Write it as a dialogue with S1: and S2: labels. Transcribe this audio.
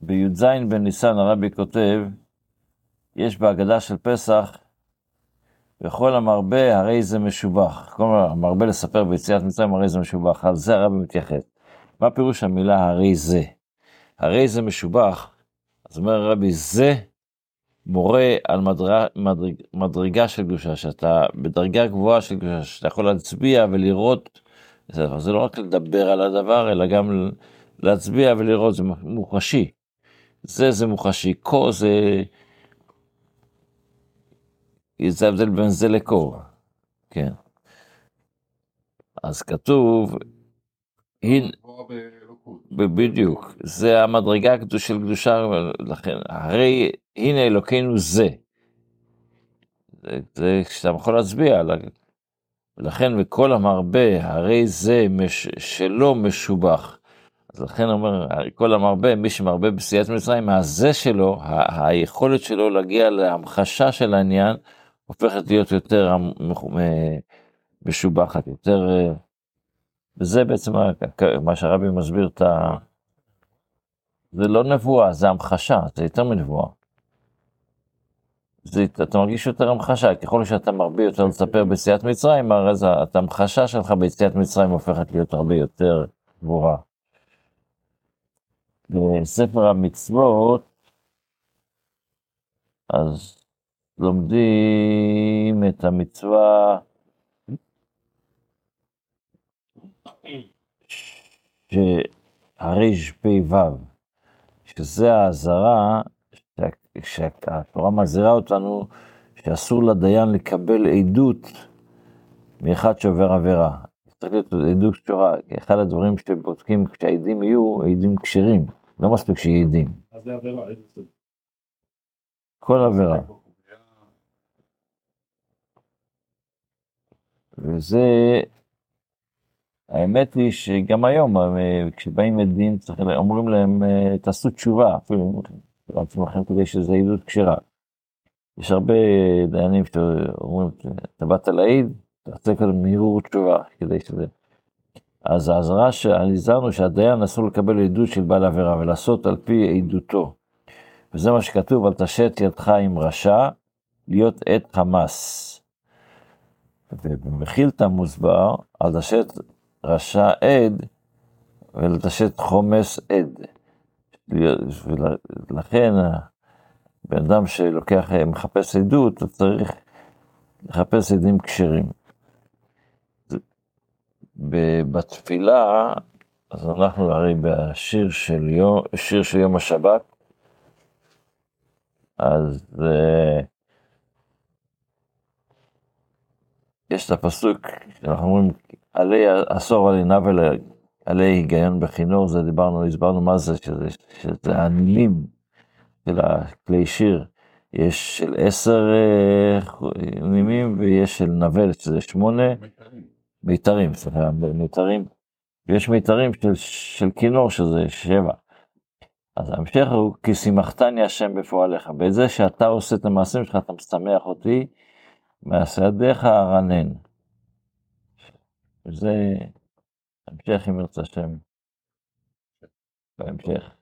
S1: בי"ז בניסן הרבי כותב, יש בהגדה של פסח, וכל המרבה הרי זה משובח. כל המרבה לספר ביציאת מצרים הרי זה משובח, על זה הרבי מתייחס. מה פירוש המילה הרי זה? הרי זה משובח, אז אומר הרבי, זה מורה על מדרג, מדרג, מדרגה של קדושה, שאתה בדרגה גבוהה של קדושה, שאתה יכול להצביע ולראות, זה לא רק לדבר על הדבר, אלא גם להצביע ולראות, זה מוחשי. זה זה מוחשי, כה זה... זה ההבדל בין זה לקור, כן. אז כתוב, הנה, בדיוק, זה המדרגה של קדושה, לכן, הרי הנה אלוקינו זה. זה כשאתה יכול להצביע, לכן וכל המרבה, הרי זה מש, שלא משובח. לכן אומר, כל המרבה, מי שמרבה בסיעת מצרים, הזה שלו, ה- היכולת שלו להגיע להמחשה של העניין, הופכת להיות יותר משובחת, יותר... וזה בעצם מה שהרבי מסביר את ה... זה לא נבואה, זה המחשה, זה יותר מנבואה. זה, אתה מרגיש יותר המחשה, ככל שאתה מרבה יותר לספר ביציאת מצרים, הרי זה, המחשה שלך ביציאת מצרים הופכת להיות הרבה יותר גבוהה. בספר המצוות, אז לומדים את המצווה שהרפ"ו, שזה האזהרה שהתורה מזהירה אותנו שאסור לדיין לקבל עדות מאחד שעובר עבירה. צריך להיות עדות קשורה, אחד הדברים שבודקים כשהעדים יהיו עדים כשרים, לא מספיק שיהיו עדים.
S2: אז זה עבירה,
S1: כל עבירה. וזה, האמת היא שגם היום, כשבאים עדים, אומרים להם, תעשו תשובה, אפילו לעצמכם כדי שזה עדות כשרה. יש הרבה דיינים שאומרים, אתה באת להעיד, תעשה כזה מהירות תשובה, כדי שזה... אז האזהרה שהזהרנו שהדיין אסור לקבל עדות של בעל עבירה ולעשות על פי עדותו. וזה מה שכתוב, אל תשת ידך עם רשע, להיות עד חמאס. ובמחילתא מוסבר, אל תשת רשע עד ולתשת חומס עד. ולכן בן אדם שלוקח, מחפש עדות, הוא צריך לחפש עדים כשרים. בתפילה, אז אנחנו הרי בשיר של יום, שיר של יום השבת, אז uh, יש את הפסוק, אנחנו אומרים, עלי עשור עלי נבל עלי היגיון בכינור, זה דיברנו, הסברנו מה זה, שזה, שזה הנימים של הכלי שיר. יש של עשר uh, נימים ויש של נבל, שזה שמונה. מיתרים, סליחה, מיתרים. ויש מיתרים של, של כינור, שזה שבע. אז ההמשך הוא, כי שימחתני השם בפועליך. בזה שאתה עושה את המעשים שלך, אתה משמח אותי, מעשה ארנן. זה המשך אם ירצה השם. בהמשך.